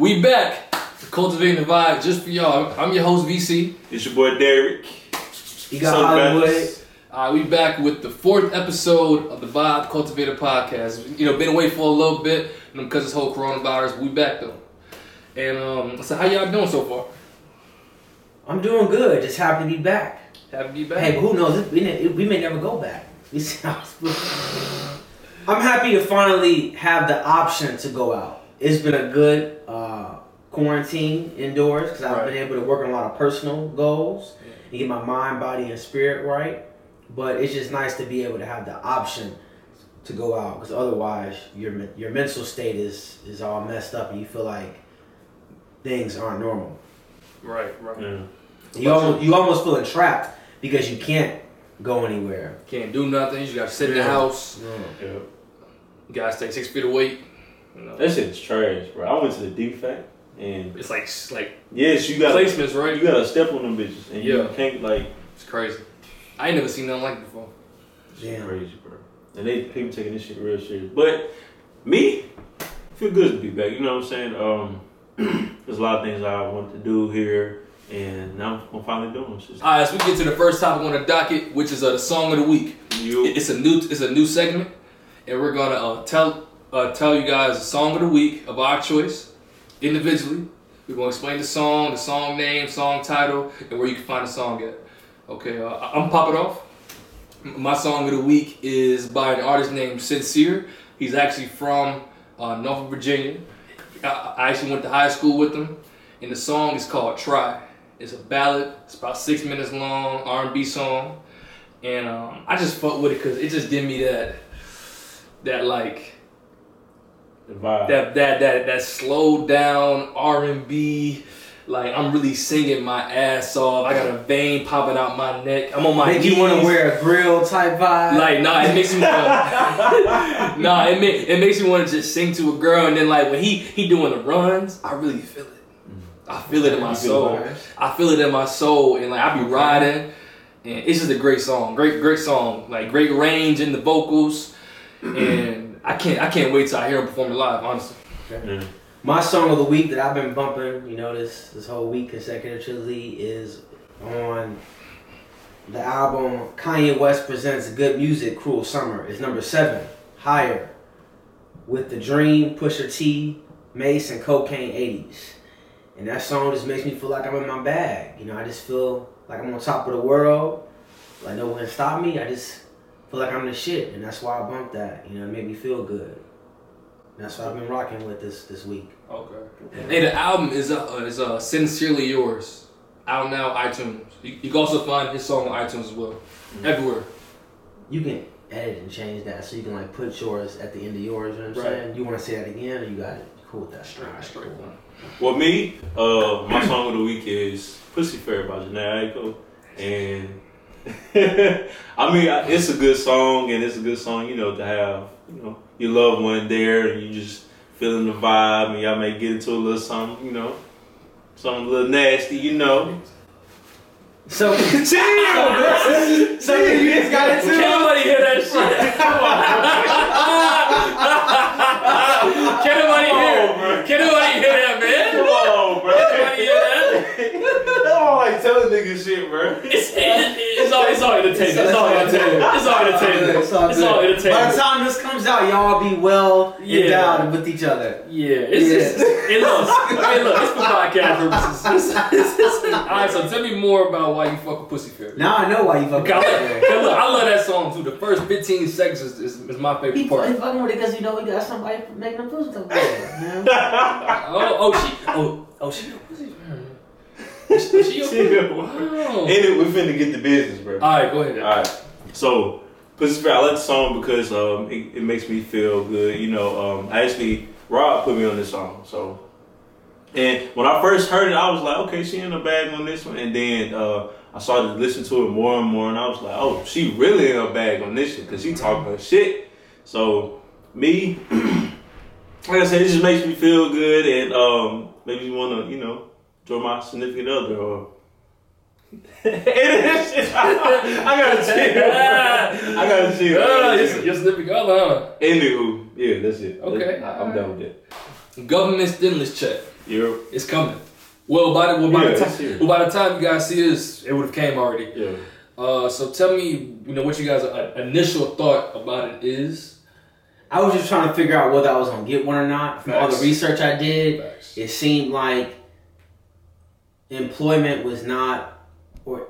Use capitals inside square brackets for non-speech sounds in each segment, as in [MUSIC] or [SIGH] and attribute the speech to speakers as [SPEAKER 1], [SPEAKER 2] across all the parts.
[SPEAKER 1] We back. To cultivating the vibe just for y'all. I'm your host VC.
[SPEAKER 2] It's your boy Derek.
[SPEAKER 3] You got
[SPEAKER 2] So
[SPEAKER 3] Hollywood.
[SPEAKER 2] fellas,
[SPEAKER 1] Uh, we back with the fourth episode of the Vibe Cultivator podcast. You know, been away for a little bit you know, because of this whole coronavirus. We back though. And um, so how y'all doing so far?
[SPEAKER 3] I'm doing good. Just happy to be back.
[SPEAKER 1] Happy to be back.
[SPEAKER 3] Hey, who knows? We, may- we may never go back. We [LAUGHS] see I'm happy to finally have the option to go out. It's been a good uh, quarantine indoors because I've
[SPEAKER 1] Right.
[SPEAKER 3] been able to work on a lot of personal goals and get my mind, body, and spirit right. But it's just nice to be able to have the option to go out because otherwise your your mental state is is all messed up and you feel like things aren't normal.
[SPEAKER 1] Right, right.
[SPEAKER 2] yeah.
[SPEAKER 3] You almost you almost feeling trapped because you can't go anywhere.
[SPEAKER 1] Can't do nothing. You gotta sit in the
[SPEAKER 2] Yeah.
[SPEAKER 1] house.
[SPEAKER 2] yeah.
[SPEAKER 1] You gotta stay six feet away. You know,
[SPEAKER 2] That shit's trash, bro. I went to the DFAC and
[SPEAKER 1] it's like like
[SPEAKER 2] yes, you got
[SPEAKER 1] placements, right?
[SPEAKER 2] you gotta step on them bitches and you
[SPEAKER 1] Yeah.
[SPEAKER 2] can't like
[SPEAKER 1] It's crazy. I ain't never seen nothing like it before.
[SPEAKER 2] it's
[SPEAKER 3] Damn.
[SPEAKER 2] crazy, bro. And they people taking this shit real serious. But me, feel good to be back. You know what I'm saying? Um, [CLEARS THROAT] there's a lot of things I want to do here, and now I'm finally doing them. Shit.
[SPEAKER 1] All right, so we get to the first topic on the docket, which is uh, the song of the week.
[SPEAKER 2] You,
[SPEAKER 1] It's a new it's a new segment, and we're gonna uh, tell uh, tell you guys a song of the week of our choice individually. We're gonna explain the song, the song name, song title, and where you can find the song at. Okay, uh, I'm gonna pop it off. My song of the week is by an artist named Sincere. He's actually from uh, Norfolk, Virginia. I, actually went to high school with him, and the song is called "Try." It's a ballad. It's about six minutes long, R&B song and um, I just fucked with it because it just give me that that like. That that that that slowed down R and B. Like I'm really singing my ass off. I got a vein popping out my neck. I'm on my
[SPEAKER 3] Make
[SPEAKER 1] knees.
[SPEAKER 3] you want to wear a grill type vibe.
[SPEAKER 1] Like nah, it makes me want. [LAUGHS] nah, it make, it makes me want to just sing to a girl, and then like when he he doing the runs, I really feel it. I feel it in my soul. I feel it in my soul, and like I be riding, and it's just a great song, great great song, like great range in the vocals, and I can't I can't wait till I hear him perform it live. Honestly,
[SPEAKER 2] Yeah.
[SPEAKER 3] My song of the week that I've been bumping, you know, this this whole week consecutively is on the album Kanye West presents Good Music, Cruel Summer. It's number seven, higher, with the Dream, Pusha T, Mace, and Cocaine 80s. And that song just makes me feel like I'm in my bag. You know, I just feel like I'm on top of the world. Like no one can stop me. I just feel like I'm the shit, and that's why I bumped that. You know, it made me feel good. And that's what I've been rocking with this this week.
[SPEAKER 1] okay. Hey, the album is uh, is uh, sincerely yours. Out now, iTunes. You, you can also find his song on iTunes as well, everywhere.
[SPEAKER 3] You can edit and change that so you can like put yours at the end of yours. You know what I'm
[SPEAKER 1] Right.
[SPEAKER 3] saying? You want to say that again, or you got it? Cool with that.
[SPEAKER 1] Straight,
[SPEAKER 3] Alright,
[SPEAKER 1] straight
[SPEAKER 3] cool.
[SPEAKER 1] one.
[SPEAKER 2] Well, me, uh, my song of the week is "Pussy Fair" by Jhené Aiko, and [LAUGHS] I mean it's a good song, and it's a good song, you know, to have you know your loved one there, and you just feeling the vibe, and y'all may get into a little something, you know, something a little nasty, you know.
[SPEAKER 3] So, [LAUGHS] so you just got
[SPEAKER 1] Can
[SPEAKER 3] into it?
[SPEAKER 1] nobody hear that shit? [LAUGHS] Can nobody hear? Can nobody hear that, man?
[SPEAKER 2] Come on, bro.
[SPEAKER 1] Can nobody hear that?
[SPEAKER 2] I don't like telling niggas shit, bro. [LAUGHS]
[SPEAKER 1] It's, it, it's all it's all entertainment. It's all entertainment. It's all entertainment.
[SPEAKER 3] It's all
[SPEAKER 1] It's all
[SPEAKER 3] good. By the time this comes out, y'all be well
[SPEAKER 1] Yeah.
[SPEAKER 3] endowed with each other.
[SPEAKER 1] Yeah, it's
[SPEAKER 3] Yeah.
[SPEAKER 1] just it looks. Hey, look, it's for podcast [LAUGHS] purposes. It's- it's- it's- all right, so tell me more about why you fuck with Pussy Fairy.
[SPEAKER 3] Now I know why you fucking.
[SPEAKER 1] Okay, I, love, hey, look, I love that song too. The first 15 seconds is, is, is my favorite
[SPEAKER 3] He
[SPEAKER 1] part.
[SPEAKER 3] fucking fucking with it because you know he got somebody making a pussy talk. Man. [LAUGHS]
[SPEAKER 1] Oh, oh, she, oh, oh, she, pussy. Is she [LAUGHS] okay? Wow.
[SPEAKER 2] Anyway, we finna get the business, bro.
[SPEAKER 1] All right, go ahead.
[SPEAKER 2] All right. So, Pussy Fair, I like the song because um, it, it makes me feel good. You know, um, actually, Rob put me on this song. So, and when I first heard it, I was like, okay, she in a bag on this one. And then uh, I started to listen to it more and more, and I was like, oh, she really in a bag on this shit because she talking her shit. So, me, [CLEARS THROAT] like I said, it just makes me feel good and um, makes me want to, you know, join my significant other or. [LAUGHS] I gotta chill. I gotta chill. I gotta
[SPEAKER 1] your,
[SPEAKER 2] chill.
[SPEAKER 1] your significant other,
[SPEAKER 2] Anywho, yeah, that's it.
[SPEAKER 1] Okay.
[SPEAKER 2] I- I'm done with that.
[SPEAKER 1] huh? Government stimulus check.
[SPEAKER 2] You're
[SPEAKER 1] It's coming. Well, by the well, by
[SPEAKER 2] Yeah,
[SPEAKER 1] the time well, by the time you guys see this, it would have came already.
[SPEAKER 2] yeah.
[SPEAKER 1] Uh, so tell me, you know, what you guys' uh, initial thought about it is.
[SPEAKER 3] I was just trying to figure out whether I was gonna get one or not. From all the research I did,
[SPEAKER 1] Facts.
[SPEAKER 3] it seemed like employment was not, or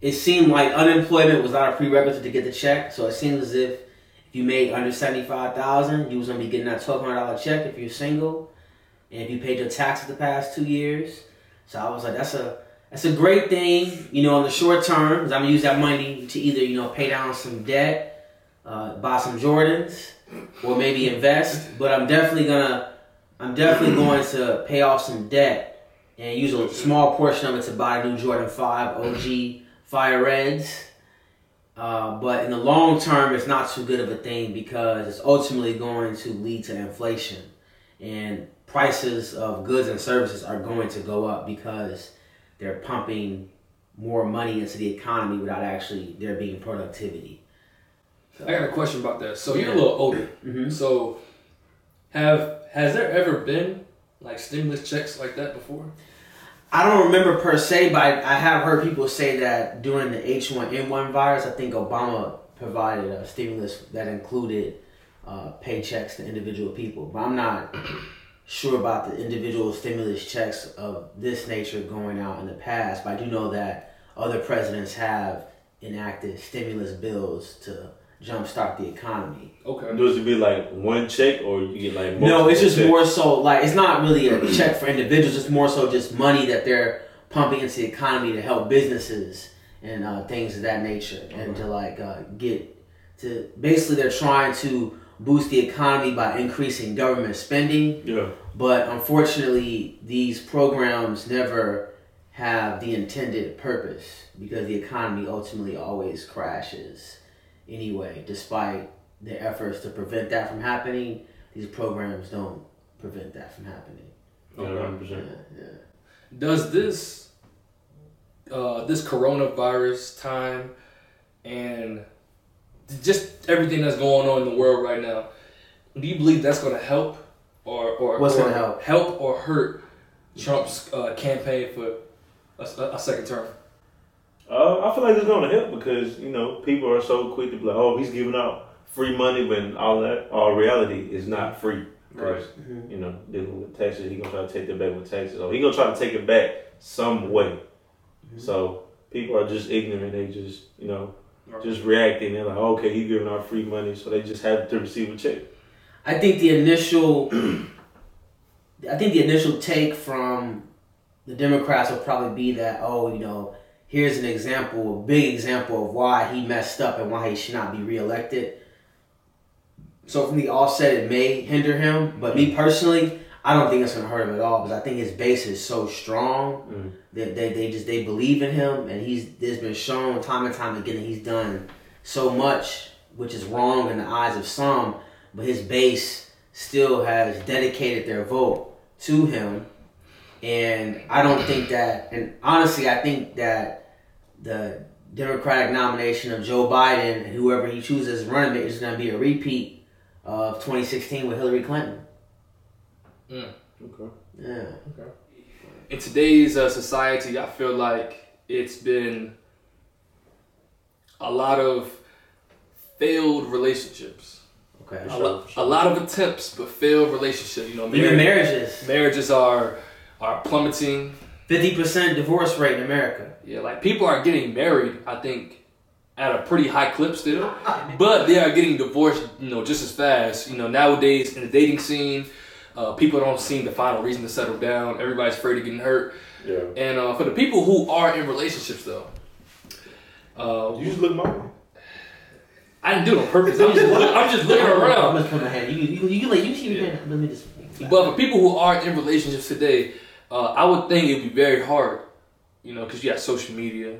[SPEAKER 3] it seemed like unemployment was not a prerequisite to get the check. So it seems as if if you made under seventy five thousand, you was gonna be getting that twelve hundred dollar check if you're single, and if you paid your taxes the past two years. So I was like, that's a that's a great thing, you know, in the short term. 'cause I'm gonna use that money to either you know pay down some debt, uh, buy some Jordans, or maybe invest. But I'm definitely gonna I'm definitely going to pay off some debt and use a small portion of it to buy new Jordan 5 OG Fire Reds. Uh, but in the long term, it's not too good of a thing because it's ultimately going to lead to inflation. And prices of goods and services are going to go up because they're pumping more money into the economy without actually there being productivity.
[SPEAKER 1] I got a question about that. So you're a little older.
[SPEAKER 3] hmm
[SPEAKER 1] So have has there ever been like stimulus checks like that before?
[SPEAKER 3] I don't remember per se, but I, have heard people say that during the H1N1 virus, I think Obama provided a stimulus that included uh, paychecks to individual people. But I'm not [CLEARS THROAT] sure about the individual stimulus checks of this nature going out in the past. But I do know that other presidents have enacted stimulus bills to jumpstart the economy.
[SPEAKER 1] Okay.
[SPEAKER 2] Does it be like one check or you get like
[SPEAKER 3] No, it's just
[SPEAKER 2] checks?
[SPEAKER 3] more so like it's not really a check for individuals. It's more so just money that they're pumping into the economy to help businesses and uh, things of that nature, and to like uh, get to basically they're trying to boost the economy by increasing government spending.
[SPEAKER 2] Yeah.
[SPEAKER 3] But unfortunately, these programs never have the intended purpose because the economy ultimately always crashes anyway, despite the efforts to prevent that from happening. These programs don't prevent that from happening.
[SPEAKER 2] Yeah,
[SPEAKER 1] Okay.
[SPEAKER 2] 100%.
[SPEAKER 3] Yeah, yeah.
[SPEAKER 1] Does this uh, this coronavirus time and just everything that's going on in the world right now, do you believe that's going to help or or
[SPEAKER 3] What's gonna help?
[SPEAKER 1] help or hurt Trump's uh, campaign for a, a second term?
[SPEAKER 2] Uh, I feel like it's gonna help because you know people are so quick to be like, "Oh, he's giving out free money," when all that, all reality is not free. 'Cause,
[SPEAKER 3] Mhm.
[SPEAKER 2] You know, dealing with taxes, he gonna try to take that back with taxes, or he gonna try to take it back some way. So people are just ignorant. They just you know just reacting. They're like, "Okay, he giving out free money," so they just have to receive a check.
[SPEAKER 3] I think the initial, [CLEARS THROAT] I think the initial take from the Democrats will probably be that, oh, you know, here's an example, a big example of why he messed up and why he should not be reelected. So from the offset, it may hinder him, but me personally, I don't think it's gonna hurt him at all because I think his base is so strong
[SPEAKER 2] Mm.
[SPEAKER 3] that they, they just they believe in him, and he's there's been shown time and time again that he's done so much, which is wrong in the eyes of some, but his base still has dedicated their vote to him, and I don't think that, and honestly, I think that the Democratic nomination of Joe Biden and whoever he chooses as running mate is going to be a repeat of 2016 with Hillary Clinton.
[SPEAKER 2] Okay.
[SPEAKER 3] Yeah. Okay.
[SPEAKER 1] In today's uh, society, I feel like it's been a lot of failed relationships.
[SPEAKER 3] Okay.
[SPEAKER 1] A, lo- a lot of attempts, but failed relationships. You know,
[SPEAKER 3] Even
[SPEAKER 1] marriage-
[SPEAKER 3] marriages.
[SPEAKER 1] marriages are are plummeting.
[SPEAKER 3] 50% divorce rate in America.
[SPEAKER 1] Yeah, like people are getting married. I think at a pretty high clip still, but they are getting divorced. You know, just as fast. You know, nowadays in the dating scene, uh, people don't seem to find a reason to settle down. Everybody's afraid of getting hurt.
[SPEAKER 2] Yeah.
[SPEAKER 1] And uh, for the people who are in relationships, though, uh,
[SPEAKER 2] You just look my way.
[SPEAKER 1] I didn't do it on purpose. I'm just, look- I'm just looking
[SPEAKER 3] I'm just putting my hand. You, you, you, can let you see your
[SPEAKER 1] Yeah.
[SPEAKER 3] hand. Let me just.
[SPEAKER 1] But for people who are in relationships today, uh, I would think it'd be very hard, you know, because you have social media,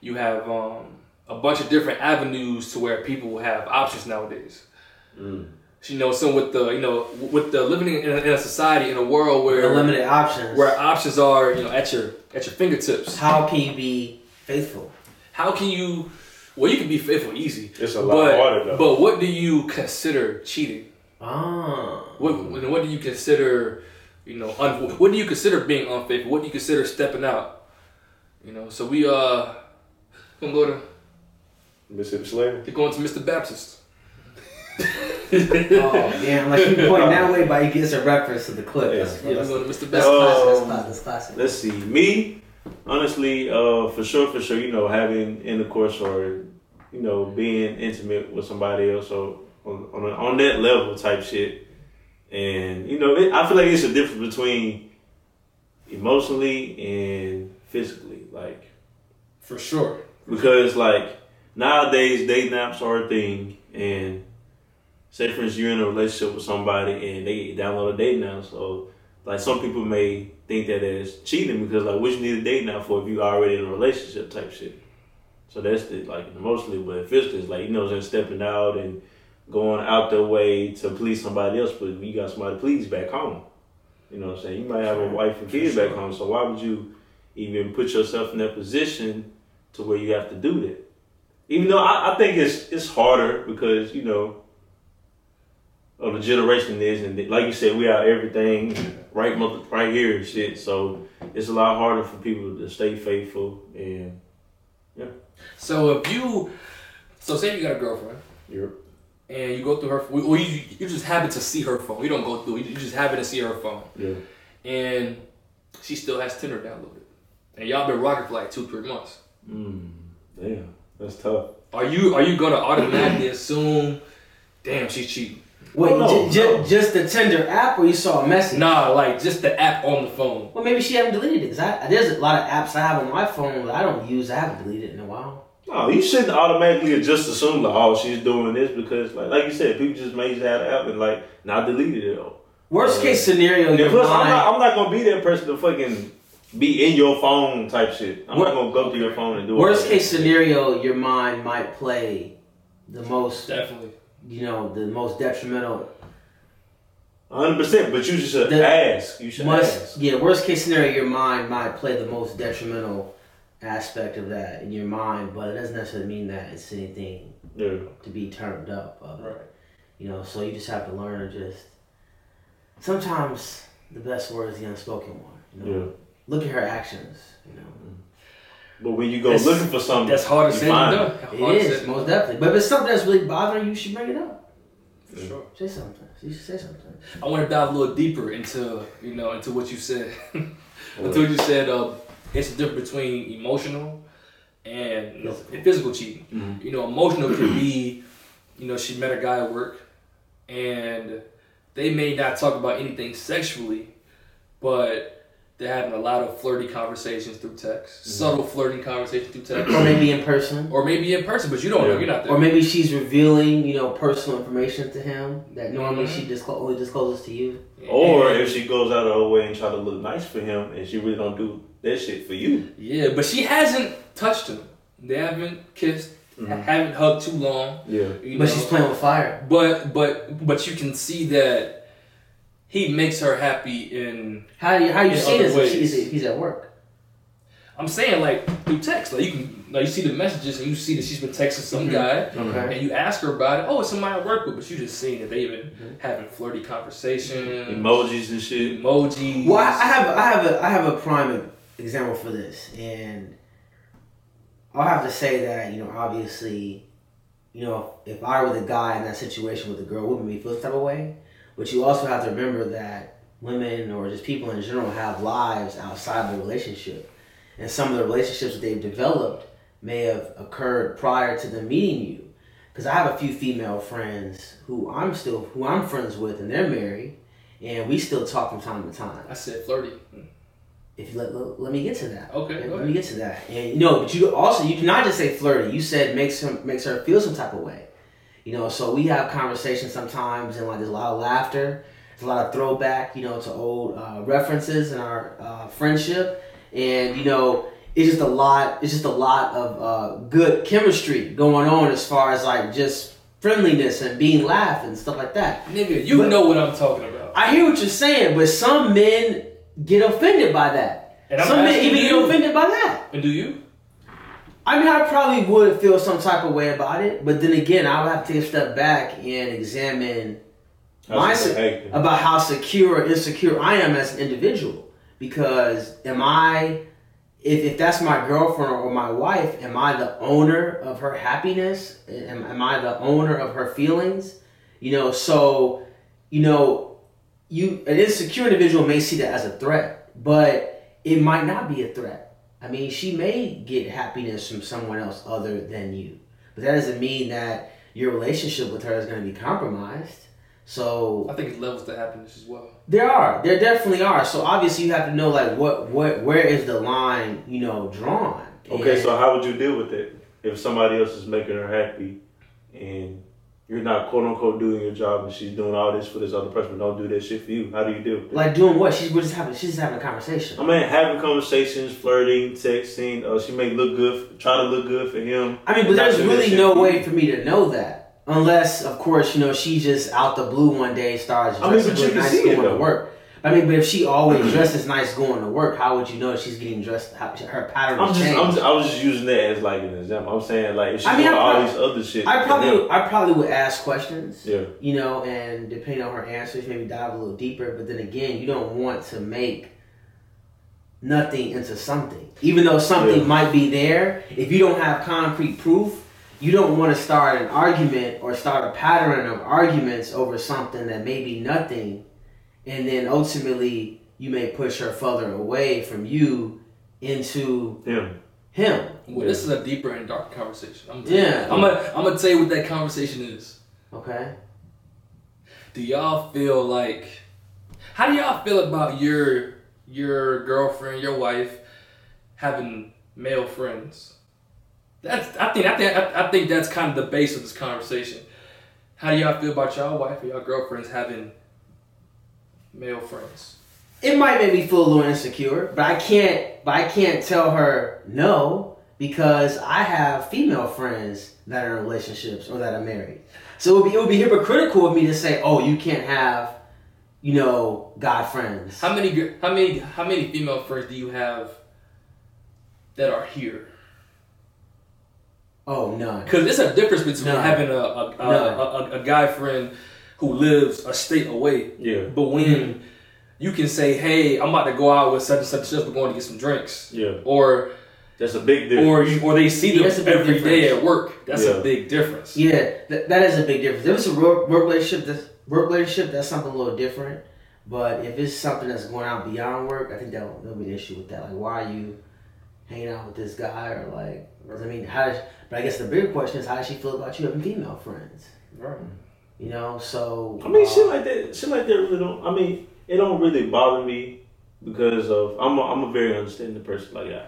[SPEAKER 1] you have um, a bunch of different avenues to where people will have options nowadays.
[SPEAKER 2] Mm.
[SPEAKER 1] You know, so with the you know with the living in a, in a society in a world
[SPEAKER 3] With
[SPEAKER 1] where
[SPEAKER 3] limited options.
[SPEAKER 1] where options are you know at your at your fingertips,
[SPEAKER 3] How can you be faithful?
[SPEAKER 1] how can you? Well, you can be faithful easy,
[SPEAKER 2] It's a lot
[SPEAKER 1] but
[SPEAKER 2] harder though.
[SPEAKER 1] but what do you consider cheating?
[SPEAKER 3] Ah.
[SPEAKER 1] What what do you consider you know, un- what do you consider being unfaithful? What do you consider stepping out? You know, so we uh gonna go to
[SPEAKER 2] Mississippi Slayer.
[SPEAKER 1] we're going to Mr. Baptist. [LAUGHS]
[SPEAKER 3] Oh damn! Like you pointing that way, but he gets a reference to the clip.
[SPEAKER 2] Yeah.
[SPEAKER 3] That's,
[SPEAKER 1] Yeah, we're
[SPEAKER 3] that's,
[SPEAKER 1] going to Mr. Baptist.
[SPEAKER 2] Oh.
[SPEAKER 3] classic. That's classic. That's classic.
[SPEAKER 2] Let's see. Me, honestly, uh, for sure, for sure, you know, having intercourse or, you know, being intimate with somebody else or on on, on that level type shit. And, you know, it, I feel like it's a difference between emotionally and physically. Like,
[SPEAKER 1] For sure.
[SPEAKER 2] because, like, nowadays, date naps are a thing. And, say, for instance, you're in a relationship with somebody and they download a date now. So, like, some people may think that as cheating because, like, what you need a date now for if you already in a relationship type shit. So that's the, like, emotionally, but physically, it's like, you know, just stepping out and going out their way to please somebody else, but you got somebody to please back home. You know what I'm saying? You might have a wife and kids back home, so why would you even put yourself in that position to where you have to do that? Even though I, I think it's it's harder because you know of the generation is, and like you said, we have everything right mother, right here and shit. So it's a lot harder for people to stay faithful and yeah.
[SPEAKER 1] So if you, so say you got a girlfriend
[SPEAKER 2] you're
[SPEAKER 1] and you go through her, or you, you just happen to see her phone. You don't go through. You just happen to see her phone,
[SPEAKER 2] yeah.
[SPEAKER 1] and she still has Tinder downloaded, and y'all been rocking for like two, three months.
[SPEAKER 2] Mm, damn, that's tough.
[SPEAKER 1] Are you are you gonna automatically assume, damn, she's cheating?
[SPEAKER 3] Wait,
[SPEAKER 2] Oh, no,
[SPEAKER 3] ju- ju-
[SPEAKER 2] no.
[SPEAKER 3] just the Tinder app, or you saw a message?
[SPEAKER 1] Nah, like just the app on the phone.
[SPEAKER 3] Well, maybe she haven't deleted it. Cause I, there's a lot of apps I have on my phone that I don't use. I haven't deleted it in a while.
[SPEAKER 2] No, you shouldn't automatically just assume like, oh, she's doing this because, like, like you said, people just may just have the app and like not deleted it. Though.
[SPEAKER 3] Worst case scenario,
[SPEAKER 2] And
[SPEAKER 3] your
[SPEAKER 2] plus, I'm
[SPEAKER 3] mind.
[SPEAKER 2] not, I'm not gonna be that person to fucking be in your phone type shit. I'm
[SPEAKER 3] Wor-
[SPEAKER 2] not gonna go through your phone and do it.
[SPEAKER 3] Worst case
[SPEAKER 2] that.
[SPEAKER 3] scenario, your mind might play the most,
[SPEAKER 1] Definitely.
[SPEAKER 3] you know, the most detrimental.
[SPEAKER 2] hundred percent. But you should
[SPEAKER 3] The-
[SPEAKER 2] ask. You should
[SPEAKER 3] Must,
[SPEAKER 2] ask.
[SPEAKER 3] yeah, worst case scenario, your mind might play the most detrimental aspect of that in your mind, but it doesn't necessarily mean that it's anything
[SPEAKER 2] Yeah.
[SPEAKER 3] to be turned up. Of.
[SPEAKER 1] Right.
[SPEAKER 3] You know, so you just have to learn to just. Sometimes the best word is the unspoken one. You know,
[SPEAKER 2] Yeah.
[SPEAKER 3] look at her actions. You know,
[SPEAKER 2] But when you go
[SPEAKER 1] That's-
[SPEAKER 2] looking for something,
[SPEAKER 1] That's hard
[SPEAKER 2] to
[SPEAKER 1] said than
[SPEAKER 2] find
[SPEAKER 1] done.
[SPEAKER 2] it.
[SPEAKER 3] it
[SPEAKER 1] Harder
[SPEAKER 3] is
[SPEAKER 1] said than
[SPEAKER 3] most definitely. But if it's something that's really bothering you, you should bring it up.
[SPEAKER 1] For sure.
[SPEAKER 3] Say something. You should say something.
[SPEAKER 1] I want to dive a little deeper into you know into what you said. [LAUGHS] into what you said. Uh, it's the difference between emotional and you know,
[SPEAKER 3] Physical.
[SPEAKER 1] physical cheating.
[SPEAKER 2] Mhm.
[SPEAKER 1] You know, emotional could [CLEARS THROAT] be, you know, she met a guy at work, and they may not talk about anything sexually, but they're having a lot of flirty conversations through text, subtle flirting conversations through text,
[SPEAKER 3] Or maybe in person.
[SPEAKER 1] or maybe in person, but you don't know. You're not there.
[SPEAKER 3] Or maybe she's revealing, you know, personal information to him that normally
[SPEAKER 1] Mhm.
[SPEAKER 3] she disclo- only discloses to you.
[SPEAKER 2] Or
[SPEAKER 1] And-
[SPEAKER 2] if she goes out of her way and try to look nice for him, and she really don't do that shit for you.
[SPEAKER 1] Yeah, but she hasn't touched him. They haven't kissed,
[SPEAKER 2] Mhm.
[SPEAKER 1] haven't hugged too long.
[SPEAKER 2] Yeah.
[SPEAKER 1] You
[SPEAKER 3] But
[SPEAKER 1] know.
[SPEAKER 3] she's playing with fire.
[SPEAKER 1] But but but you can see that he makes her happy in.
[SPEAKER 3] How you, how you see
[SPEAKER 1] other
[SPEAKER 3] this if,
[SPEAKER 1] ways.
[SPEAKER 3] if he's at work?
[SPEAKER 1] I'm saying like through text, like you can like you see the messages and you see that she's been texting some
[SPEAKER 3] Mhm.
[SPEAKER 1] guy,
[SPEAKER 3] Okay.
[SPEAKER 1] and you ask her about it. Oh, it's somebody I work with, but you just seeing that they've been
[SPEAKER 3] Mhm.
[SPEAKER 1] having flirty conversations,
[SPEAKER 2] Emojis and shit.
[SPEAKER 1] emojis.
[SPEAKER 3] Well, I I have I have a I have a prime example for this, and I'll have to say that you know obviously, you know if I were the guy in that situation with the girl, wouldn't me feel type of way. But you also have to remember that women or just people in general have lives outside of the relationship, and some of the relationships that they've developed may have occurred prior to them meeting you. Because I have a few female friends who I'm still who I'm friends with, and they're married, and we still talk from time to time
[SPEAKER 1] I said flirty.
[SPEAKER 3] If you let, let, let me get to that.
[SPEAKER 1] Okay,
[SPEAKER 3] Let, me get to that. And no, but you also you cannot just say flirty. You said makes him makes her feel some type of way. You know, so we have conversations sometimes, and like there's a lot of laughter. There's a lot of throwback, you know, to old uh, references in our uh, friendship, and you know, it's just a lot. It's just a lot of uh, good chemistry going on as far as like just friendliness and being laughed and stuff like that.
[SPEAKER 1] Nigga, you
[SPEAKER 3] But-
[SPEAKER 1] know what I'm talking about.
[SPEAKER 3] I hear what you're saying, but some men get offended by that.
[SPEAKER 1] And I'm
[SPEAKER 3] some men even get
[SPEAKER 1] you.
[SPEAKER 3] offended by that.
[SPEAKER 1] And do you?
[SPEAKER 3] I mean, I probably would feel some type of way about it, but then again, I would have to take a step back and examine
[SPEAKER 2] she
[SPEAKER 3] mindset
[SPEAKER 2] acting?
[SPEAKER 3] about how secure or insecure I am as an individual. Because am I, if, if that's my girlfriend or my wife, am I the owner of her happiness? Am, am I the owner of her feelings? You know, so, you know, you an insecure individual may see that as a threat, but it might not be a threat. I mean, she may get happiness from someone else other than you, but that doesn't mean that your relationship with her is going to be compromised. So
[SPEAKER 1] I think it levels to happiness as well.
[SPEAKER 3] there are, there definitely are. So obviously you have to know like what, what, where is the line, you know, drawn.
[SPEAKER 2] Okay,
[SPEAKER 3] And-
[SPEAKER 2] so how would you deal with it if somebody else is making her happy and you're not quote unquote doing your job and she's doing all this for this other person, but don't do that shit for you? How do you deal with that?
[SPEAKER 3] like doing what? She's we're just having, she's just having a conversation.
[SPEAKER 2] I mean, having conversations, flirting, texting. Uh, she may look good, try to look good for him.
[SPEAKER 3] I mean, but there's really no way for me to know that. Unless, of course, you know, she just out the blue one day starts
[SPEAKER 2] I mean, but you can
[SPEAKER 3] nice
[SPEAKER 2] see it, though.
[SPEAKER 3] work. I mean, but if she always dresses nice going to work, how would you know she's getting dressed? How, her pattern
[SPEAKER 2] I'm just. I'm just, I was just using that as like an example. I'm saying like if she's
[SPEAKER 3] I mean,
[SPEAKER 2] doing all these other shit.
[SPEAKER 3] I probably,
[SPEAKER 2] him,
[SPEAKER 3] I probably would ask questions.
[SPEAKER 2] yeah,
[SPEAKER 3] you know, and depending on her answers, maybe dive a little deeper. But then again, you don't want to make nothing into something. Even though something
[SPEAKER 2] Yeah.
[SPEAKER 3] might be there, if you don't have concrete proof, you don't want to start an argument or start a pattern of arguments over something that may be nothing. And then ultimately, you may push her further away from you into
[SPEAKER 2] him.
[SPEAKER 3] him.
[SPEAKER 1] Well, this is a deeper and dark conversation. I'm gonna
[SPEAKER 3] Yeah.
[SPEAKER 1] I'm gonna I'm gonna tell you what that conversation is.
[SPEAKER 3] Okay?
[SPEAKER 1] Do y'all feel like? How do y'all feel about your your girlfriend, your wife, having male friends? That's I think I think I, I think that's kind of the base of this conversation. How do y'all feel about y'all wife or y'all girlfriends having male friends?
[SPEAKER 3] it might make me feel a little insecure, but I can't but I can't tell her no because I have female friends that are in relationships or that are married. So it would be it would be hypocritical of me to say, "Oh, you can't have, you know, guy friends."
[SPEAKER 1] How many gir- how many how many female friends do you have that are here?
[SPEAKER 3] Oh, none.
[SPEAKER 1] Because there's a difference between
[SPEAKER 3] No.
[SPEAKER 1] having a a, a, a, a, a guy friend who lives a state away
[SPEAKER 2] Yeah,
[SPEAKER 1] But when you can say, "Hey, I'm about to go out with such and such and such. We're going to get some drinks,"
[SPEAKER 2] yeah.
[SPEAKER 1] or
[SPEAKER 2] That's a big difference.
[SPEAKER 1] or you, or they see them
[SPEAKER 3] Yeah, that's a big
[SPEAKER 1] every day at work. That's
[SPEAKER 2] Yeah.
[SPEAKER 1] a big difference.
[SPEAKER 3] Yeah, that, that is a big difference. If it's a work, work relationship, that's, work relationship, that's something a little different. But if it's something that's going out beyond work, I think that'll, there'll be an issue with that. Like, why are you hanging out with this guy? Or like, I mean, how does? But I guess the bigger question is, how does she feel about you having female friends?
[SPEAKER 1] Right.
[SPEAKER 3] You know, so
[SPEAKER 2] I mean,
[SPEAKER 3] uh,
[SPEAKER 2] shit like that. Shit like that really don't. I mean, it don't really bother me because of I'm. A, I'm a very understanding person. Like I,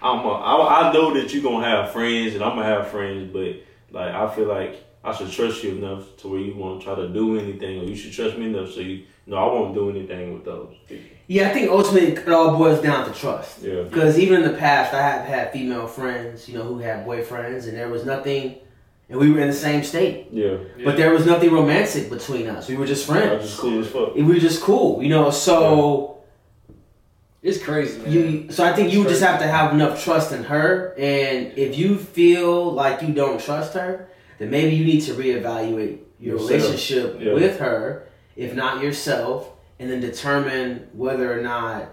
[SPEAKER 2] I'm. A, I, I know that you're gonna have friends, and I'm gonna have friends, but like I feel like I should trust you enough to where you won't try to do anything, or you should trust me enough so you. No, I won't do anything with those.
[SPEAKER 3] yeah, I think ultimately it all boils down to trust.
[SPEAKER 2] Yeah.
[SPEAKER 3] Because even in the past, I have had female friends, you know, who had boyfriends, and there was nothing, and we were in the same state,
[SPEAKER 2] Yeah.
[SPEAKER 3] but there was nothing romantic between us. We were just
[SPEAKER 2] I was
[SPEAKER 3] friends.
[SPEAKER 2] just cool as fuck.
[SPEAKER 3] we were just cool, you know. So
[SPEAKER 1] It's crazy, man.
[SPEAKER 3] you, so I think you just have to have enough trust in her, and if you feel like you don't trust her, then maybe you need to reevaluate your
[SPEAKER 2] Yourself.
[SPEAKER 3] relationship
[SPEAKER 2] Yeah.
[SPEAKER 3] with her, if not yourself, and then determine whether or not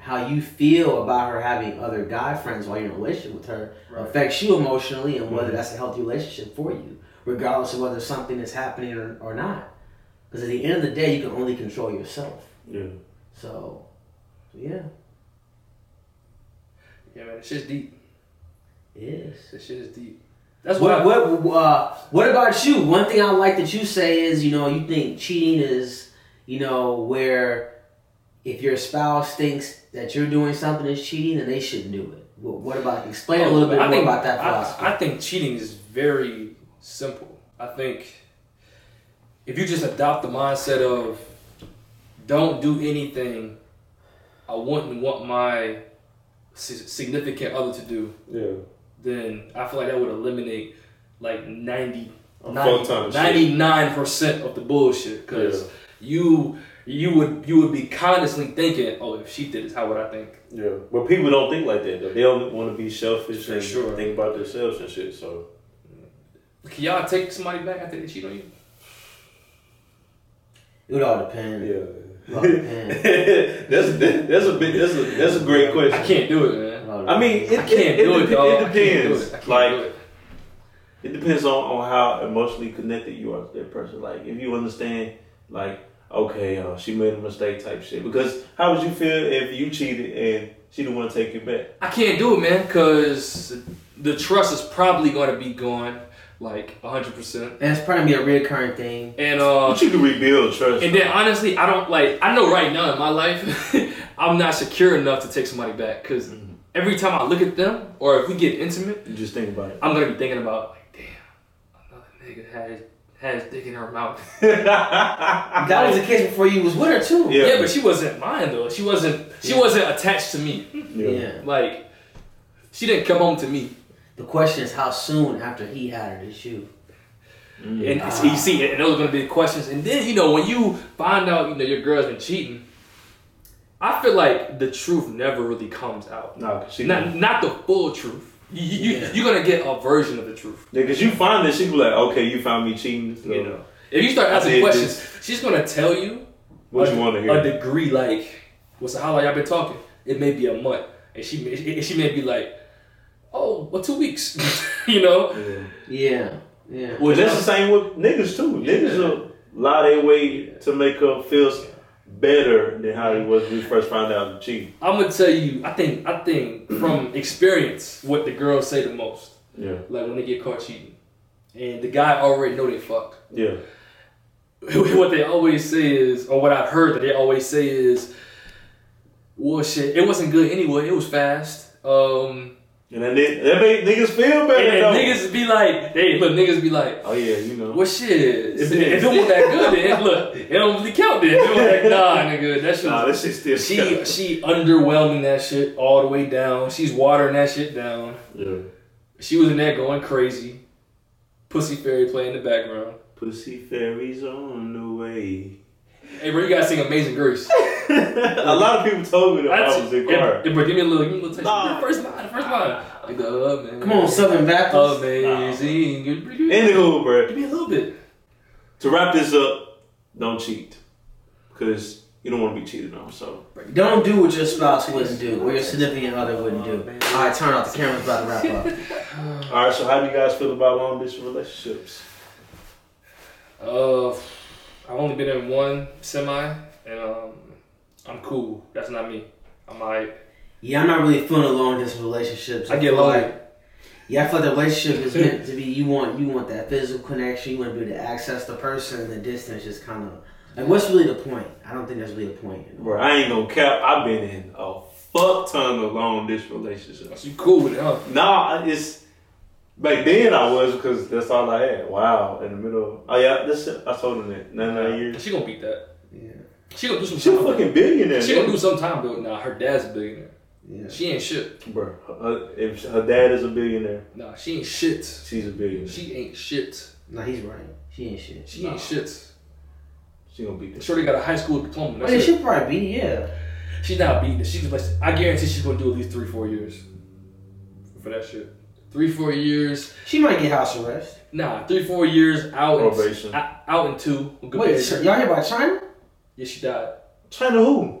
[SPEAKER 3] how you feel about her having other guy friends while you're in a relationship with her
[SPEAKER 1] Right.
[SPEAKER 3] affects you emotionally, and whether
[SPEAKER 2] Mhm.
[SPEAKER 3] that's a healthy relationship for you, regardless of whether something is happening or, or not. Because at the end of the day, you can only control yourself.
[SPEAKER 2] Yeah.
[SPEAKER 3] So, yeah,
[SPEAKER 1] yeah, man. This shit's deep.
[SPEAKER 3] it is.
[SPEAKER 1] This shit is deep. That's what.
[SPEAKER 3] What
[SPEAKER 1] I,
[SPEAKER 3] what uh, what about you? One thing I like that you say is you know you think cheating is you know where if your spouse thinks that you're doing something that's cheating, then they shouldn't do it. What, what about explain a oh, little bit
[SPEAKER 1] I
[SPEAKER 3] more
[SPEAKER 1] think-
[SPEAKER 3] about that
[SPEAKER 1] I-
[SPEAKER 3] philosophy?
[SPEAKER 1] I, think cheating is very simple. I think if you just adopt the mindset of don't do anything I wouldn't want my significant other to do,
[SPEAKER 2] Yeah.
[SPEAKER 1] then I feel like that would eliminate like 90,
[SPEAKER 2] A fuck ton of shit.
[SPEAKER 1] 99% of the bullshit because
[SPEAKER 2] Yeah.
[SPEAKER 1] you you would you would be constantly thinking, oh, if she did this, how would I think?
[SPEAKER 2] Yeah, but people don't think like that though. They don't want to be selfish
[SPEAKER 1] For
[SPEAKER 2] and
[SPEAKER 1] sure.
[SPEAKER 2] think about themselves and shit. So
[SPEAKER 1] Can y'all take somebody back after they cheat on you?
[SPEAKER 3] It would all depends.
[SPEAKER 2] Yeah.
[SPEAKER 3] All depends. [LAUGHS]
[SPEAKER 2] that's that's a big that's a that's a great question.
[SPEAKER 1] I can't do it, man.
[SPEAKER 2] I mean, it,
[SPEAKER 1] I can't
[SPEAKER 2] it,
[SPEAKER 1] do
[SPEAKER 2] it,
[SPEAKER 1] it,
[SPEAKER 2] dep-
[SPEAKER 1] dog.
[SPEAKER 2] it
[SPEAKER 1] I do
[SPEAKER 2] depends.
[SPEAKER 1] it.
[SPEAKER 2] Like
[SPEAKER 1] do it.
[SPEAKER 2] it depends on, on how emotionally connected you are to that person. Like if you understand, like okay, uh, she made a mistake type shit. Because how would you feel if you cheated and she didn't want to take you back?
[SPEAKER 1] I can't do it, man, because the trust is probably going to be gone, like 100%.
[SPEAKER 3] And it's probably gonna be a recurring thing.
[SPEAKER 1] And uh,
[SPEAKER 2] But you can rebuild trust.
[SPEAKER 1] and then honestly, I don't like. I know right now in my life, [LAUGHS] I'm not secure enough to take somebody back. Because
[SPEAKER 2] Mhm.
[SPEAKER 1] every time I look at them, or if we get intimate,
[SPEAKER 2] you just think about it.
[SPEAKER 1] I'm gonna be thinking about like, damn, another nigga has has dick in her mouth. [LAUGHS]
[SPEAKER 3] That was the case before you was with her too.
[SPEAKER 2] Yeah.
[SPEAKER 1] Yeah, but she wasn't mine though. She wasn't. She
[SPEAKER 3] Yeah.
[SPEAKER 1] wasn't attached to me.
[SPEAKER 3] Yeah.
[SPEAKER 1] Like, she didn't come home to me.
[SPEAKER 3] The question is how soon after he had her did you?
[SPEAKER 2] Mm.
[SPEAKER 1] And
[SPEAKER 3] Ah.
[SPEAKER 1] so you see, and those are gonna be the questions. And then you know when you find out, you know your girl's been cheating. I feel like the truth never really comes out.
[SPEAKER 2] No, she
[SPEAKER 1] Not not the full truth. You, you,
[SPEAKER 3] Yeah.
[SPEAKER 1] You're gonna get a version of the truth.
[SPEAKER 2] Yeah, cause you find that she be like, okay, you found me cheating. So
[SPEAKER 1] You know, if you start asking
[SPEAKER 2] did
[SPEAKER 1] questions, she's gonna tell you
[SPEAKER 2] what
[SPEAKER 1] a,
[SPEAKER 2] you want to hear.
[SPEAKER 1] a degree like, what's how long y'all been talking? It may be a month, and she may- and she may be like, oh, well, two weeks. [LAUGHS] you know,
[SPEAKER 2] Yeah.
[SPEAKER 3] Yeah. Yeah.
[SPEAKER 2] Well, that's the same with niggas too. Niggas will lie their way to make her feel better than how it was when we first found out the cheating.
[SPEAKER 1] I'm gonna tell you. I think I think from [CLEARS THROAT] experience, what the girls say the most,
[SPEAKER 2] Yeah,
[SPEAKER 1] like when they get caught cheating, and the guy already know they fucked.
[SPEAKER 2] yeah. [LAUGHS]
[SPEAKER 1] what they always say is, or what I've heard that they always say is, well, shit, it wasn't good anyway. It was fast. Um,
[SPEAKER 2] And then they, that make niggas feel better.
[SPEAKER 1] and
[SPEAKER 2] though.
[SPEAKER 1] niggas be like, hey, look, niggas be like,
[SPEAKER 2] oh yeah, you know.
[SPEAKER 1] well, shit, if, if it wasn't look that good, then look, it don't really count. Then it was like, nah, nigga, that shit.
[SPEAKER 2] Nah, that shit still.
[SPEAKER 1] she she underwhelming that shit all the way down. She's watering that shit down.
[SPEAKER 2] yeah.
[SPEAKER 1] She was in there going crazy. Pussy Fairy playing in the background.
[SPEAKER 2] Pussy fairies on the way.
[SPEAKER 1] Hey, bro, you gotta sing Amazing Grace. [LAUGHS]
[SPEAKER 2] a lot of people told me that I was in
[SPEAKER 1] Hey,
[SPEAKER 2] choir.
[SPEAKER 1] hey, bro, give me a little, give me a little taste.
[SPEAKER 2] Nah.
[SPEAKER 1] The first line, the first line. Like the uh, man.
[SPEAKER 3] Come on, Southern Baptist.
[SPEAKER 1] Amazing. Give
[SPEAKER 2] Anywho, bro,
[SPEAKER 1] me a little bit.
[SPEAKER 2] to wrap this up, don't cheat, because you don't want to be cheated on. So
[SPEAKER 3] Don't do what your spouse wouldn't do, or your significant other wouldn't do. All right, turn off the cameras. About to wrap up.
[SPEAKER 2] All right, so how do you guys feel about long distance relationships?
[SPEAKER 1] Uh, I've only been in one semi, and um, I'm cool. That's not me. I'm like,
[SPEAKER 3] Yeah, I'm not really feeling a long distance relationships.
[SPEAKER 1] I get lonely.
[SPEAKER 3] like yeah, I feel like the relationship is [LAUGHS] meant to be. You want you want that physical connection. You want to be able to access the person. And the distance just kind of like what's really the point? I don't think that's really the point. you know?
[SPEAKER 2] Bro, I ain't gonna cap. I've been in a fuck ton of long distance relationships.
[SPEAKER 1] You cool with it, huh?
[SPEAKER 2] Nah, it's back then I was because that's all I had. Wow, in the middle. Of, oh yeah, this I told him that nine nine years.
[SPEAKER 1] She gonna beat that.
[SPEAKER 3] Yeah,
[SPEAKER 1] She gonna do some.
[SPEAKER 2] She a
[SPEAKER 1] time.
[SPEAKER 2] fucking billionaire.
[SPEAKER 1] She gonna do some time, but nah, her dad's a billionaire.
[SPEAKER 3] yeah.
[SPEAKER 1] She ain't shit.
[SPEAKER 2] Bro, her, if her dad is a billionaire,
[SPEAKER 1] Nah, she ain't shit.
[SPEAKER 2] she's a billionaire. She,
[SPEAKER 1] She ain't shit.
[SPEAKER 3] No, he's right. She ain't shit.
[SPEAKER 1] She
[SPEAKER 2] Nah.
[SPEAKER 1] ain't shit.
[SPEAKER 2] She gonna beat this.
[SPEAKER 1] Shorty got a high school diploma.
[SPEAKER 3] Oh,
[SPEAKER 1] That's
[SPEAKER 3] yeah,
[SPEAKER 1] it.
[SPEAKER 3] she'll probably be yeah.
[SPEAKER 1] She's not beating it. She's like, I guarantee she's gonna do at least three, four years for that shit. Three, four years.
[SPEAKER 3] She might get house arrest.
[SPEAKER 1] Nah, three, four years out. In,
[SPEAKER 2] Probation.
[SPEAKER 1] out out in two.
[SPEAKER 3] Wait,
[SPEAKER 1] behavior.
[SPEAKER 3] Y'all hear about Chynna?
[SPEAKER 1] Yeah, she died.
[SPEAKER 2] Chynna who?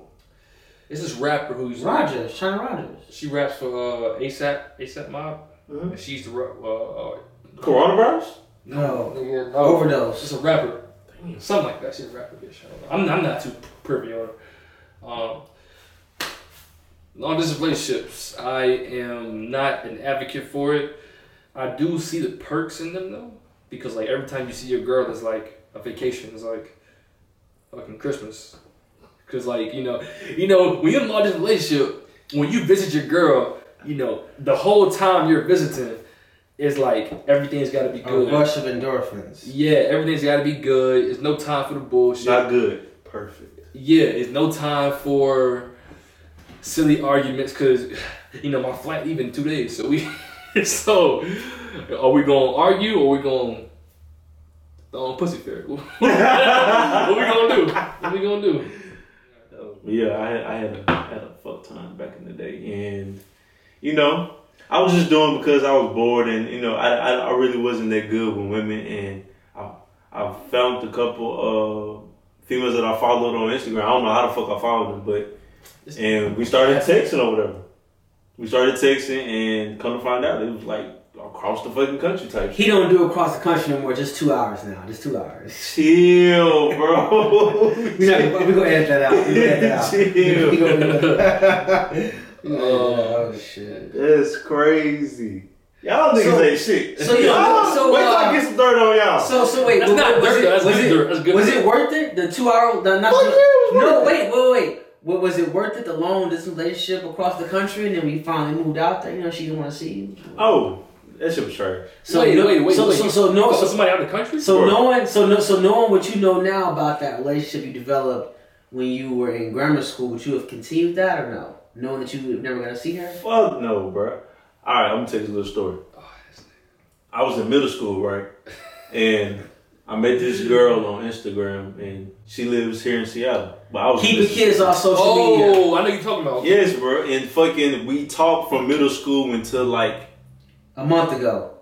[SPEAKER 1] It's this rapper who's
[SPEAKER 3] Rogers, Chynna Rogers.
[SPEAKER 1] She raps for uh, ASAP, ASAP Mob.
[SPEAKER 2] Mhm.
[SPEAKER 1] And she used to rap. Uh, uh,
[SPEAKER 2] Coronavirus?
[SPEAKER 3] No.
[SPEAKER 1] no,
[SPEAKER 3] Overdose.
[SPEAKER 1] She's a rapper. Something like that. She's a rapper, bitch. I'm, I'm not too privy on her. Um, long distance relationships. I am not an advocate for it. I do see the perks in them though, because like every time you see your girl, it's like a vacation. It's like fucking Christmas. Cause like you know, you know when you're in a long distance relationship, when you visit your girl, you know the whole time you're visiting, it's like everything's got to be
[SPEAKER 3] A
[SPEAKER 1] good.
[SPEAKER 3] rush of endorphins.
[SPEAKER 1] Yeah, everything's got to be good. There's no time for the bullshit.
[SPEAKER 2] Not good. Perfect.
[SPEAKER 1] yeah, it's no time for silly arguments because [SIGHS] you know my flight in two days. So we, [LAUGHS] so are we gonna argue or we gonna throw on pussy fair? [LAUGHS] what we gonna do? What we gonna do?
[SPEAKER 2] Yeah, I had I had a had a fuck time back in the day, and you know, I was just doing because I was bored, and you know, I I, I really wasn't that good with women, and I I found a couple of females that I followed on Instagram. I don't know how the fuck I followed them, but and we started texting or whatever. We started texting, and come to find out, it was like across the fucking country type.
[SPEAKER 3] He don't do across the country no more. Just two hours now. Just two hours.
[SPEAKER 2] Chill, bro. [LAUGHS]
[SPEAKER 3] We gonna we gonna edit that out. We gonna edit that out. [LAUGHS]
[SPEAKER 2] Chill.
[SPEAKER 3] We gonna- [LAUGHS]
[SPEAKER 1] Oh shit.
[SPEAKER 2] That's crazy. Y'all niggas
[SPEAKER 3] So-
[SPEAKER 2] ain't shit.
[SPEAKER 3] so you-
[SPEAKER 2] y'all,
[SPEAKER 3] so,
[SPEAKER 2] wait till
[SPEAKER 3] uh,
[SPEAKER 2] I get some dirt on y'all.
[SPEAKER 3] So so wait,
[SPEAKER 1] That's
[SPEAKER 3] was,
[SPEAKER 1] not
[SPEAKER 3] was
[SPEAKER 1] dirt,
[SPEAKER 3] it,
[SPEAKER 1] that's
[SPEAKER 3] was
[SPEAKER 1] good dirt, that's good
[SPEAKER 3] was
[SPEAKER 1] dirt.
[SPEAKER 3] it worth it? The two hour, the not
[SPEAKER 2] Fuck yeah, it was
[SPEAKER 3] no
[SPEAKER 2] worth
[SPEAKER 3] wait wait wait. Wa- Was it worth it the long distance relationship across the country and then we finally moved out there? You know she didn't want to see you.
[SPEAKER 2] oh, that shit was trash.
[SPEAKER 3] So
[SPEAKER 1] wait,
[SPEAKER 3] no-
[SPEAKER 1] wait, wait,
[SPEAKER 3] so,
[SPEAKER 1] wait.
[SPEAKER 3] so so no so,
[SPEAKER 1] somebody out of the country?
[SPEAKER 3] so
[SPEAKER 2] Sure.
[SPEAKER 3] knowing so no, so knowing what you know now about that relationship you developed when you were in grammar school, would you have continued that or no? Knowing that you were never gonna see her.
[SPEAKER 2] Fuck no, bro. All right, I'm gonna tell you a little story.
[SPEAKER 1] Oh.
[SPEAKER 2] I was in middle school, right? [LAUGHS] And I met this girl on Instagram, and she lives here in Seattle. But I was
[SPEAKER 3] Keep the
[SPEAKER 2] listening-
[SPEAKER 3] kids off social media.
[SPEAKER 1] Oh, I know you're talking about.
[SPEAKER 2] Yes, bro. And fucking, we talked from middle school until like,
[SPEAKER 3] A month ago.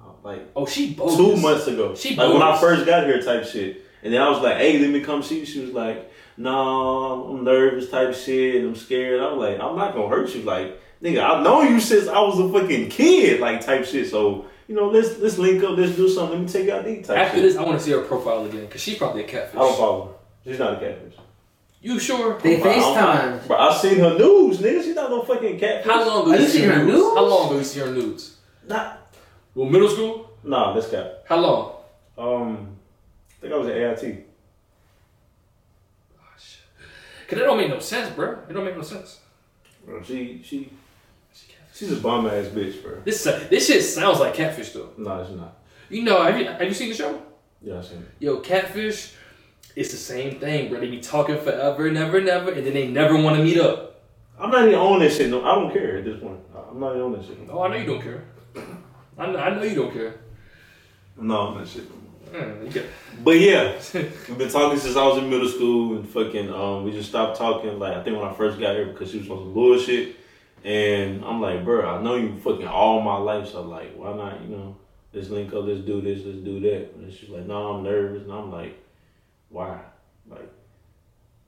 [SPEAKER 2] Uh, like
[SPEAKER 1] Oh, she bogus.
[SPEAKER 2] two months ago.
[SPEAKER 1] She
[SPEAKER 2] like when I first got here, type shit. And then I was like, "Hey, let me come see you." She was like, "No, I'm nervous, type shit. I'm scared." I'm like, "I'm not gonna hurt you." Like, nigga, I've known you since I was a fucking kid, like type shit. So you know, let's let's link up, let's do something. Let me take you out to eat, type
[SPEAKER 1] After
[SPEAKER 2] shit.
[SPEAKER 1] this, I want to see her profile again because she's probably a catfish.
[SPEAKER 2] I don't follow her. She's not a catfish.
[SPEAKER 1] You sure?
[SPEAKER 3] They
[SPEAKER 2] Bro, I don't-
[SPEAKER 3] FaceTime.
[SPEAKER 2] Bro, I seen her news, nigga. She's not no fucking catfish.
[SPEAKER 1] How long ago
[SPEAKER 3] Are
[SPEAKER 1] you
[SPEAKER 3] you
[SPEAKER 1] see her
[SPEAKER 3] her
[SPEAKER 1] nudes?
[SPEAKER 3] nudes?
[SPEAKER 1] How long ago you see her nudes?
[SPEAKER 2] Nah,
[SPEAKER 1] Well, middle school.
[SPEAKER 2] nah, this cap.
[SPEAKER 1] How long?
[SPEAKER 2] Um, I think I was at AIT.
[SPEAKER 1] Cause that don't make no sense, bro. It don't make no sense.
[SPEAKER 2] Bro, she she
[SPEAKER 1] She catfish.
[SPEAKER 2] She's a bum ass bitch, bro.
[SPEAKER 1] This this shit sounds like catfish though.
[SPEAKER 2] No, it's not.
[SPEAKER 1] You know, have you have you seen the show?
[SPEAKER 2] Yeah, I seen it.
[SPEAKER 1] Yo, catfish, it's the same thing, bro. They be talking forever, and ever never, never, and then they never want to meet up.
[SPEAKER 2] I'm not even on this shit. No, I don't care at this point. I'm not even on this shit.
[SPEAKER 1] Oh, I know you don't care. I know, I know you don't care.
[SPEAKER 2] I'm not that shit.
[SPEAKER 1] Mm,
[SPEAKER 2] But yeah, [LAUGHS] we've been talking since I was in middle school, and fucking, um, we just stopped talking. Like I think when I first got here because she was on some bullshit, and I'm like, bro, I know you fucking all my life, so like, why not, you know, let's link up, let's do this, let's do that. And she's like, no, I'm nervous, and I'm like, why, like.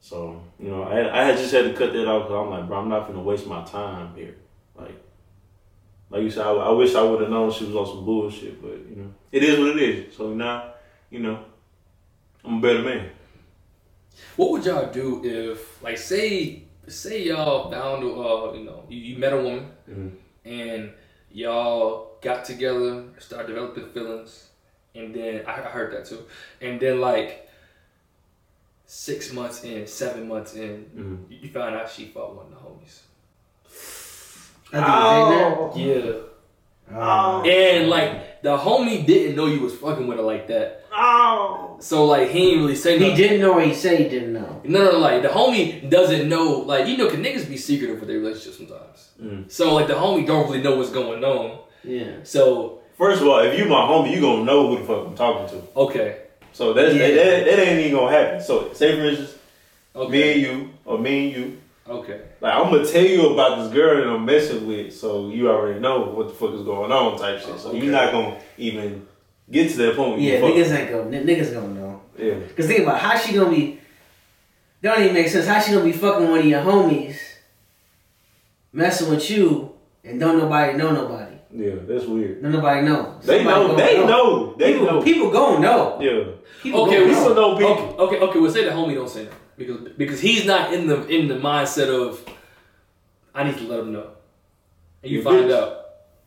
[SPEAKER 2] So you know, I, I just had to cut that off because I'm like, bro, I'm not gonna waste my time here. Like, like you said, I, I wish I would have known she was on some bullshit, but you know, it is what it is. So now, you know, I'm a better man.
[SPEAKER 1] What would y'all do if, like, say, say y'all found, uh, you know, you, you met a woman
[SPEAKER 2] Mhm.
[SPEAKER 1] and y'all got together, started developing feelings, and then I, I heard that too, and then like six months in, seven months in,
[SPEAKER 2] Mhm.
[SPEAKER 1] you, you found out she fought one of the homies.
[SPEAKER 3] I think
[SPEAKER 1] Yeah,
[SPEAKER 3] it's in there. Oh.
[SPEAKER 1] and like the homie didn't know you was fucking with her like that,
[SPEAKER 2] Oh,
[SPEAKER 1] so like he ain't really say nothing.
[SPEAKER 3] He didn't know he said he didn't know.
[SPEAKER 1] No, no, no, like the homie doesn't know, like you know, can niggas be secretive with their relationship sometimes.
[SPEAKER 2] Mm.
[SPEAKER 1] So like the homie don't really know what's going on.
[SPEAKER 3] Yeah.
[SPEAKER 1] So
[SPEAKER 2] first of all, if you my homie, you gonna know who the fuck I'm talking to.
[SPEAKER 1] okay,
[SPEAKER 2] So that's
[SPEAKER 3] Yeah.
[SPEAKER 2] that, that, that ain't even gonna happen. So say for instance, me and you or me and you.
[SPEAKER 1] okay.
[SPEAKER 2] Like I'm gonna tell you about this girl that I'm messing with, so you already know what the fuck is going on, type shit. So
[SPEAKER 1] Okay.
[SPEAKER 2] you're not gonna even get to that point. Where
[SPEAKER 3] Yeah, niggas ain't gonna n- niggas gonna know.
[SPEAKER 2] Yeah,
[SPEAKER 3] Cause think about it, how she gonna be. That don't even make sense. How she gonna be fucking one of your homies, messing with you, and don't nobody know nobody.
[SPEAKER 2] yeah, that's weird.
[SPEAKER 3] Don't nobody know.
[SPEAKER 2] They
[SPEAKER 3] Somebody
[SPEAKER 2] know, they know, they
[SPEAKER 3] people,
[SPEAKER 2] know.
[SPEAKER 3] People gonna know.
[SPEAKER 2] Yeah,
[SPEAKER 3] People
[SPEAKER 1] Okay, we
[SPEAKER 2] still know people.
[SPEAKER 1] Okay, okay, okay. We'll say the homie don't say that because because he's not in the in the mindset of I need to let him know, and you
[SPEAKER 2] You
[SPEAKER 1] find
[SPEAKER 2] bitch.
[SPEAKER 1] out, and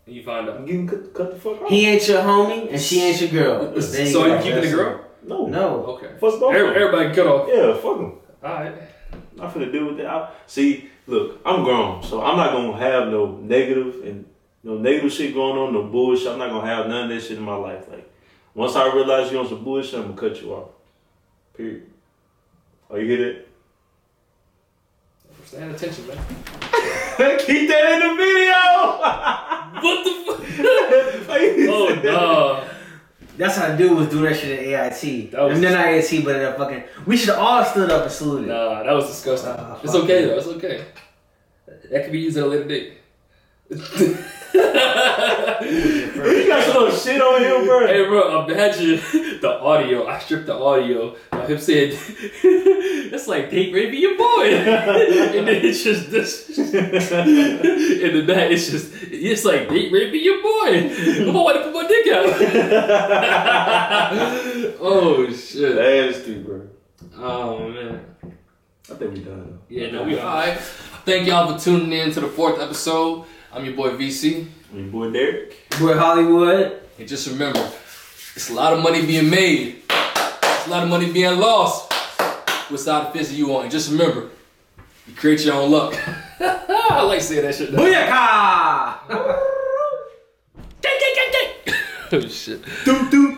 [SPEAKER 1] you find out.
[SPEAKER 2] I'm getting cut, cut the fuck off.
[SPEAKER 3] He ain't your homie, and she ain't your girl. [LAUGHS] There
[SPEAKER 1] So
[SPEAKER 3] go.
[SPEAKER 1] you keeping the girl?
[SPEAKER 2] no.
[SPEAKER 3] No.
[SPEAKER 1] Okay.
[SPEAKER 2] Fuck both.
[SPEAKER 1] Every- Everybody cut off.
[SPEAKER 2] Yeah, fuck them.
[SPEAKER 1] All right.
[SPEAKER 2] I'm finna deal with that. I, see, look, I'm grown, so I'm not gonna have no negative and no negative shit going on, no bullshit. I'm not gonna have none of that shit in my life. Like, once I realize you on some bullshit, I'm gonna cut you off. Period. Oh, you hear
[SPEAKER 1] Stand attention, man. [LAUGHS]
[SPEAKER 2] Keep that in the video. [LAUGHS]
[SPEAKER 1] What the fuck? [LAUGHS] oh no.
[SPEAKER 3] That's how dude was doing that shit at AIT.
[SPEAKER 1] That was-
[SPEAKER 3] I mean, not AIT, but at a fucking. We should all stood up and saluted.
[SPEAKER 1] Nah, that was disgusting.
[SPEAKER 3] Ah,
[SPEAKER 1] it's okay
[SPEAKER 3] you.
[SPEAKER 1] though. It's okay. That could be used at a later date. [LAUGHS]
[SPEAKER 2] You got some little shit on him, bro.
[SPEAKER 1] Hey, bro, imagine the audio. I stripped the audio of him saying, [LAUGHS] "It's like date raping your boy," [LAUGHS] and then it's just this, [LAUGHS] and then that it's just it's like date raping your boy. On, why to put my dick out? oh shit!
[SPEAKER 2] Nasty, bro.
[SPEAKER 1] Oh man.
[SPEAKER 2] I think we done.
[SPEAKER 1] Yeah, no, we all right. Thank y'all for tuning in to the fourth episode. I'm your boy VC, I'm
[SPEAKER 2] Your boy Derek.
[SPEAKER 3] Boy Hollywood.
[SPEAKER 1] and just remember, it's a lot of money being made. It's a lot of money being lost. What side of the fence are you on? And just remember, you create your own luck. [LAUGHS] I like saying that shit. Now.
[SPEAKER 3] Booyaka! [LAUGHS]
[SPEAKER 1] Oh shit.
[SPEAKER 2] Doop doop.